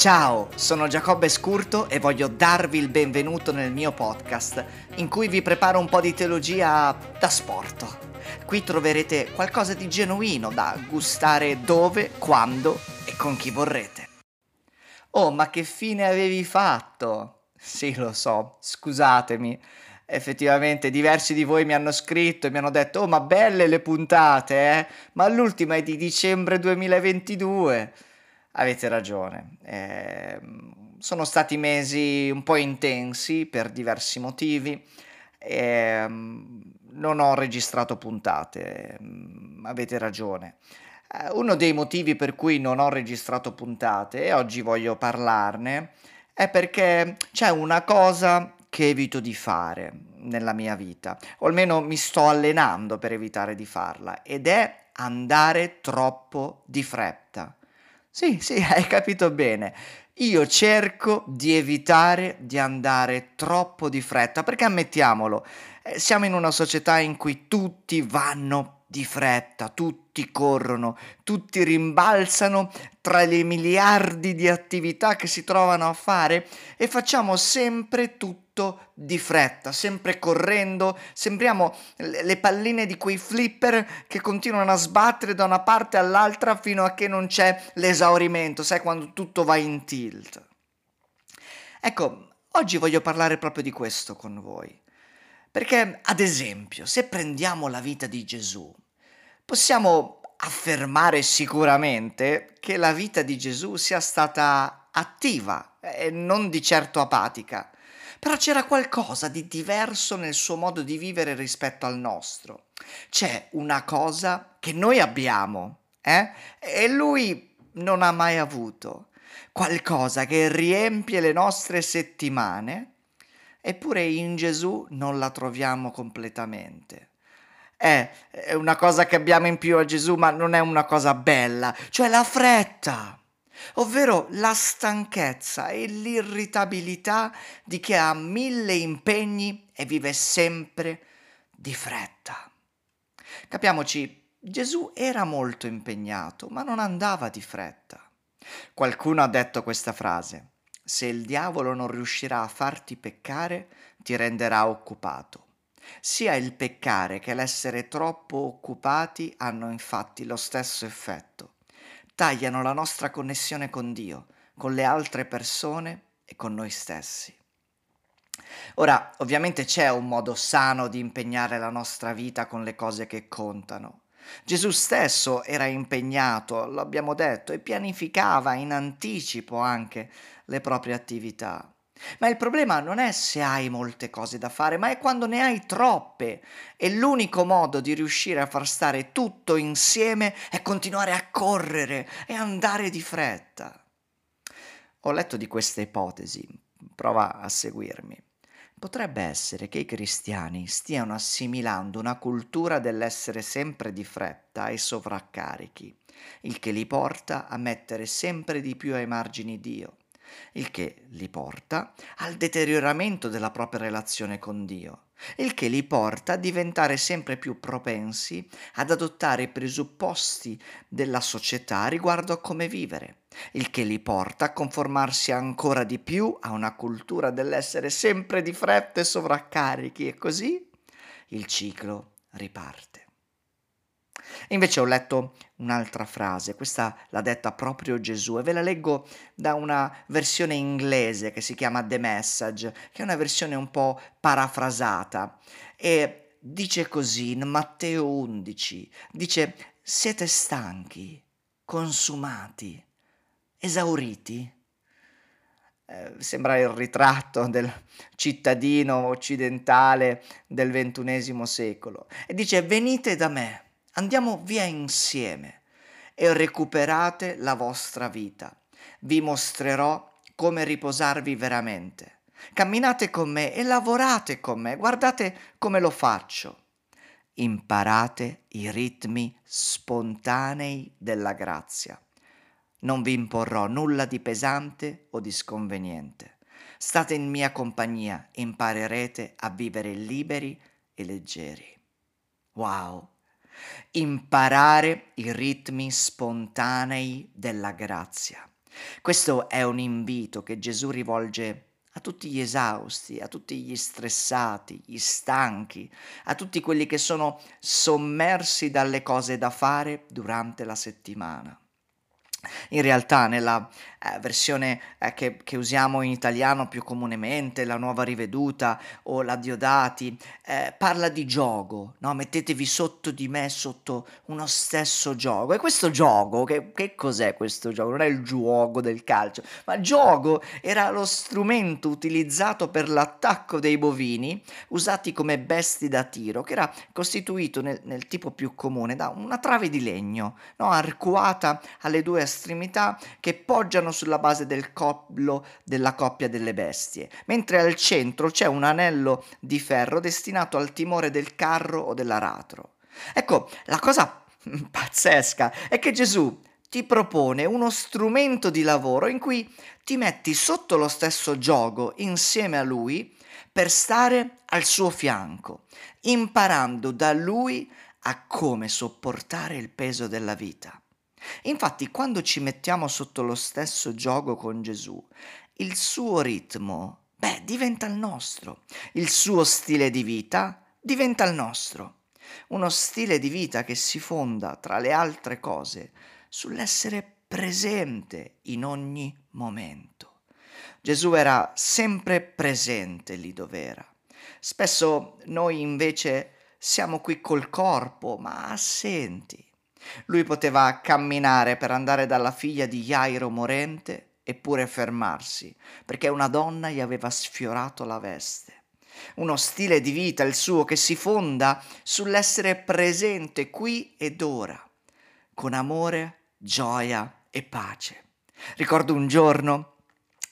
Ciao, sono Giacobbe Scurto e voglio darvi il benvenuto nel mio podcast, in cui vi preparo un po' di teologia da sport. Qui troverete qualcosa di genuino da gustare dove, quando e con chi vorrete. Oh, ma che fine avevi fatto? Sì, lo so, scusatemi. Effettivamente diversi di voi mi hanno scritto e mi hanno detto, oh, ma belle le puntate, eh? Ma l'ultima è di dicembre 2022. Avete ragione. Eh, sono stati mesi un po' intensi per diversi motivi. Eh, non ho registrato puntate, avete ragione. Eh, uno dei motivi per cui non ho registrato puntate, e oggi voglio parlarne, è perché c'è una cosa che evito di fare nella mia vita, o almeno mi sto allenando per evitare di farla, ed è andare troppo di fretta. Sì, sì, hai capito bene. Io cerco di evitare di andare troppo di fretta, perché ammettiamolo, eh, siamo in una società in cui tutti vanno di fretta, tutti corrono, tutti rimbalzano tra le miliardi di attività che si trovano a fare e facciamo sempre tutto di fretta, sempre correndo, sembriamo le palline di quei flipper che continuano a sbattere da una parte all'altra fino a che non c'è l'esaurimento, sai quando tutto va in tilt. Ecco, oggi voglio parlare proprio di questo con voi. Perché, ad esempio, se prendiamo la vita di Gesù, possiamo affermare sicuramente che la vita di Gesù sia stata attiva e non di certo apatica. Però c'era qualcosa di diverso nel suo modo di vivere rispetto al nostro. C'è una cosa che noi abbiamo, eh? E lui non ha mai avuto. Qualcosa che riempie le nostre settimane eppure in Gesù non la troviamo completamente. È, è una cosa che abbiamo in più a Gesù, ma non è una cosa bella, cioè la fretta, ovvero la stanchezza e l'irritabilità di chi ha mille impegni e vive sempre di fretta. Capiamoci, Gesù era molto impegnato, ma non andava di fretta. Qualcuno ha detto questa frase se il diavolo non riuscirà a farti peccare, ti renderà occupato. Sia il peccare che l'essere troppo occupati hanno infatti lo stesso effetto. Tagliano la nostra connessione con Dio, con le altre persone e con noi stessi. Ora, ovviamente c'è un modo sano di impegnare la nostra vita con le cose che contano. Gesù stesso era impegnato, lo abbiamo detto, e pianificava in anticipo anche le proprie attività. Ma il problema non è se hai molte cose da fare, ma è quando ne hai troppe. E l'unico modo di riuscire a far stare tutto insieme è continuare a correre e andare di fretta. Ho letto di questa ipotesi, prova a seguirmi. Potrebbe essere che i cristiani stiano assimilando una cultura dell'essere sempre di fretta e sovraccarichi, il che li porta a mettere sempre di più ai margini Dio, il che li porta al deterioramento della propria relazione con Dio, il che li porta a diventare sempre più propensi ad adottare i presupposti della società riguardo a come vivere il che li porta a conformarsi ancora di più a una cultura dell'essere sempre di fretta e sovraccarichi e così il ciclo riparte. Invece ho letto un'altra frase, questa l'ha detta proprio Gesù e ve la leggo da una versione inglese che si chiama The Message, che è una versione un po' parafrasata e dice così in Matteo 11, dice siete stanchi, consumati, esauriti. Eh, sembra il ritratto del cittadino occidentale del ventunesimo secolo. E dice, venite da me, andiamo via insieme e recuperate la vostra vita. Vi mostrerò come riposarvi veramente. Camminate con me e lavorate con me, guardate come lo faccio. Imparate i ritmi spontanei della grazia non vi imporrò nulla di pesante o di sconveniente. State in mia compagnia imparerete a vivere liberi e leggeri. Wow! Imparare i ritmi spontanei della grazia. Questo è un invito che Gesù rivolge a tutti gli esausti, a tutti gli stressati, gli stanchi, a tutti quelli che sono sommersi dalle cose da fare durante la settimana. In realtà nella eh, versione eh, che, che, usiamo in italiano più comunemente, la nuova riveduta o la Diodati, eh, parla di gioco, no? mettetevi sotto di me, sotto uno stesso gioco. E questo gioco, che, che cos'è questo gioco? Non è il gioco del calcio, ma gioco era lo strumento utilizzato per l'attacco dei bovini usati come bestie da tiro, che era costituito nel, nel tipo più comune da una trave di legno, no? arcuata alle due estremità che poggiano sulla base del collo della coppia delle bestie, mentre al centro c'è un anello di ferro destinato al timore del carro o dell'aratro. Ecco, la cosa pazzesca è che Gesù ti propone uno strumento di lavoro in cui ti metti sotto lo stesso gioco insieme a lui per stare al suo fianco, imparando da lui a come sopportare il peso della vita. Infatti, quando ci mettiamo sotto lo stesso gioco con Gesù, il suo ritmo, beh, diventa il nostro, il suo stile di vita diventa il nostro. Uno stile di vita che si fonda, tra le altre cose, sull'essere presente in ogni momento. Gesù era sempre presente lì dove era. Spesso noi invece siamo qui col corpo, ma assenti. Lui poteva camminare per andare dalla figlia di Jairo morente eppure fermarsi, perché una donna gli aveva sfiorato la veste. Uno stile di vita, il suo, che si fonda sull'essere presente qui ed ora, con amore, gioia e pace. Ricordo un giorno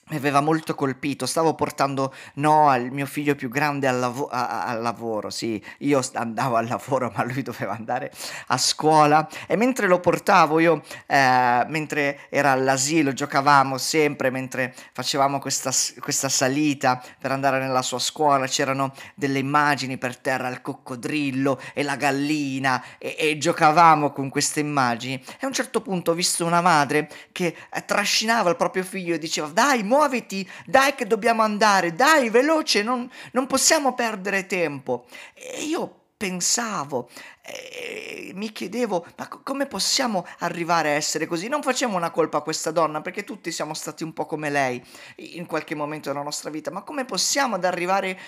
mi aveva molto colpito. Stavo portando Noah, il mio figlio più grande, al, lav- a- al, lavoro. Sì, io andavo al lavoro, ma lui doveva andare a scuola. E mentre lo portavo, io, eh, mentre era all'asilo, giocavamo sempre, mentre facevamo questa, questa, salita per andare nella sua scuola, c'erano delle immagini per terra, il coccodrillo e la gallina, e, e giocavamo con queste immagini. E a un certo punto ho visto una madre che eh, trascinava il proprio figlio e diceva, dai, muovi muoviti, dai che dobbiamo andare, dai, veloce, non, non possiamo perdere tempo. E io pensavo, eh, mi chiedevo, ma co- come possiamo arrivare a essere così? Non facciamo una colpa a questa donna, perché tutti siamo stati un po' come lei in qualche momento della nostra vita, ma come possiamo ad arrivare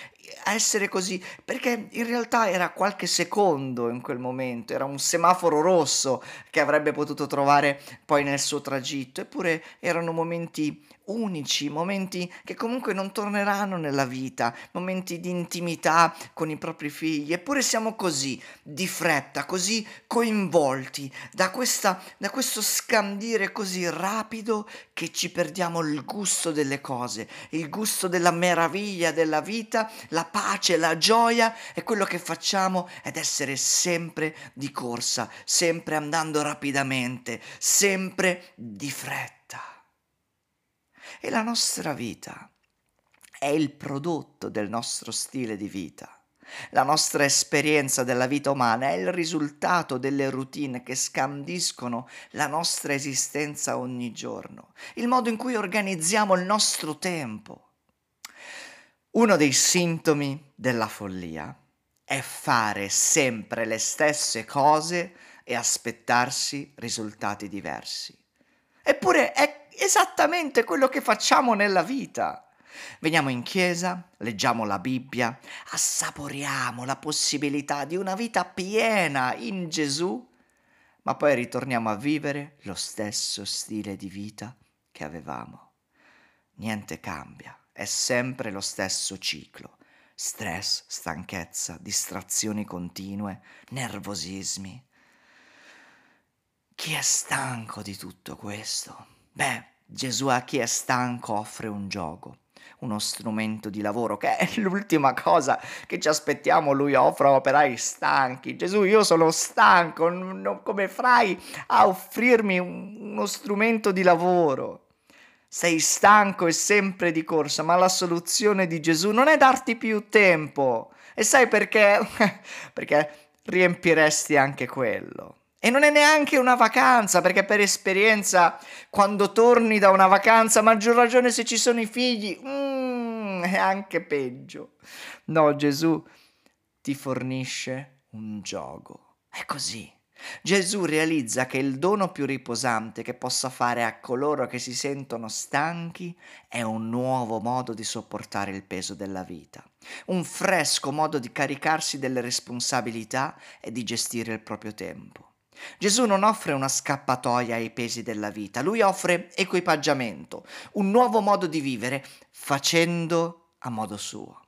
a essere così? Perché in realtà era qualche secondo in quel momento, era un semaforo rosso che avrebbe potuto trovare poi nel suo tragitto, eppure erano momenti unici, momenti che comunque non torneranno nella vita, momenti di intimità con i propri figli, eppure siamo così di fretta, così coinvolti da, questa, da questo scandire così rapido che ci perdiamo il gusto delle cose, il gusto della meraviglia della vita, la pace, la gioia e quello che facciamo è essere sempre di corsa, sempre andando rapidamente, sempre di fretta. E la nostra vita è il prodotto del nostro stile di vita. La nostra esperienza della vita umana è il risultato delle routine che scandiscono la nostra esistenza ogni giorno, il modo in cui organizziamo il nostro tempo. Uno dei sintomi della follia è fare sempre le stesse cose e aspettarsi risultati diversi. Eppure è esattamente quello che facciamo nella vita. Veniamo in chiesa, leggiamo la Bibbia, assaporiamo la possibilità di una vita piena in Gesù, ma poi ritorniamo a vivere lo stesso stile di vita che avevamo. Niente cambia, è sempre lo stesso ciclo. Stress, stanchezza, distrazioni continue, nervosismi. Chi è stanco di tutto questo? Beh, Gesù a chi è stanco offre un gioco, uno strumento di lavoro, che è l'ultima cosa che ci aspettiamo, lui offre a operai stanchi. Gesù, io sono stanco, non, come fai a offrirmi uno strumento di lavoro? Sei stanco e sempre di corsa, ma la soluzione di Gesù non è darti più tempo. E sai perché? perché riempiresti anche quello E non è neanche una vacanza, perché per esperienza, quando torni da una vacanza, maggior ragione se ci sono i figli, mm, è anche peggio. No, Gesù ti fornisce un gioco. È così. Gesù realizza che il dono più riposante che possa fare a coloro che si sentono stanchi è un nuovo modo di sopportare il peso della vita, un fresco modo di caricarsi delle responsabilità e di gestire il proprio tempo. Gesù non offre una scappatoia ai pesi della vita, lui offre equipaggiamento, un nuovo modo di vivere facendo a modo suo.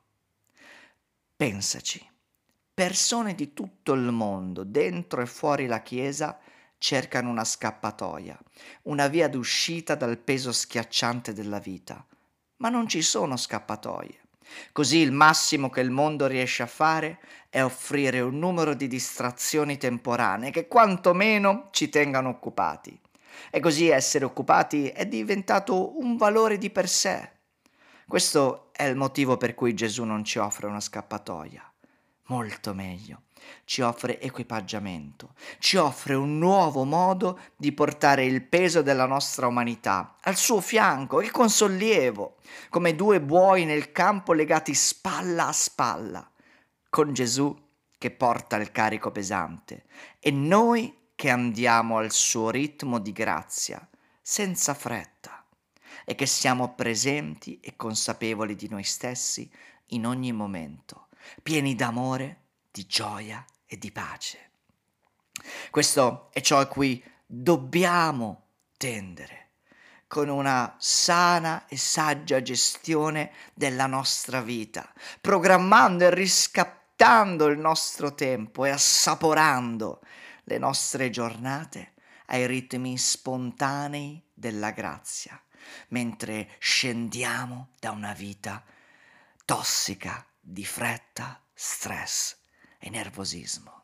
Pensaci, persone di tutto il mondo, dentro e fuori la Chiesa, cercano una scappatoia, una via d'uscita dal peso schiacciante della vita, ma non ci sono scappatoie. Così il massimo che il mondo riesce a fare è offrire un numero di distrazioni temporanee che quantomeno ci tengano occupati. E così essere occupati è diventato un valore di per sé. Questo è il motivo per cui Gesù non ci offre una scappatoia. Molto meglio ci offre equipaggiamento, ci offre un nuovo modo di portare il peso della nostra umanità al suo fianco e con sollievo, come due buoi nel campo legati spalla a spalla, con Gesù che porta il carico pesante. E noi che andiamo al suo ritmo di grazia, senza fretta, e che siamo presenti e consapevoli di noi stessi in ogni momento, pieni d'amore di gioia e di pace. Questo è ciò a cui dobbiamo tendere con una sana e saggia gestione della nostra vita, programmando e riscattando il nostro tempo e assaporando le nostre giornate ai ritmi spontanei della grazia, mentre scendiamo da una vita tossica di fretta, stress e nervosismo.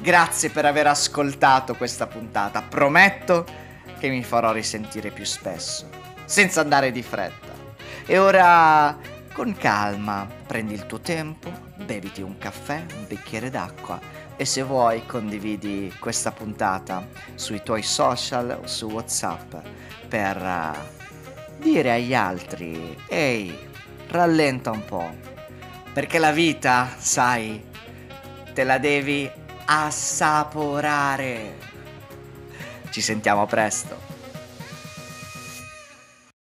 Grazie per aver ascoltato questa puntata, prometto che mi farò risentire più spesso, senza andare di fretta. E ora, con calma, prendi il tuo tempo, beviti un caffè, un bicchiere d'acqua e se vuoi condividi questa puntata sui tuoi social o su WhatsApp per uh, dire agli altri, ehi, rallenta un po', perché la vita, sai, te la devi assaporare. Ci sentiamo presto.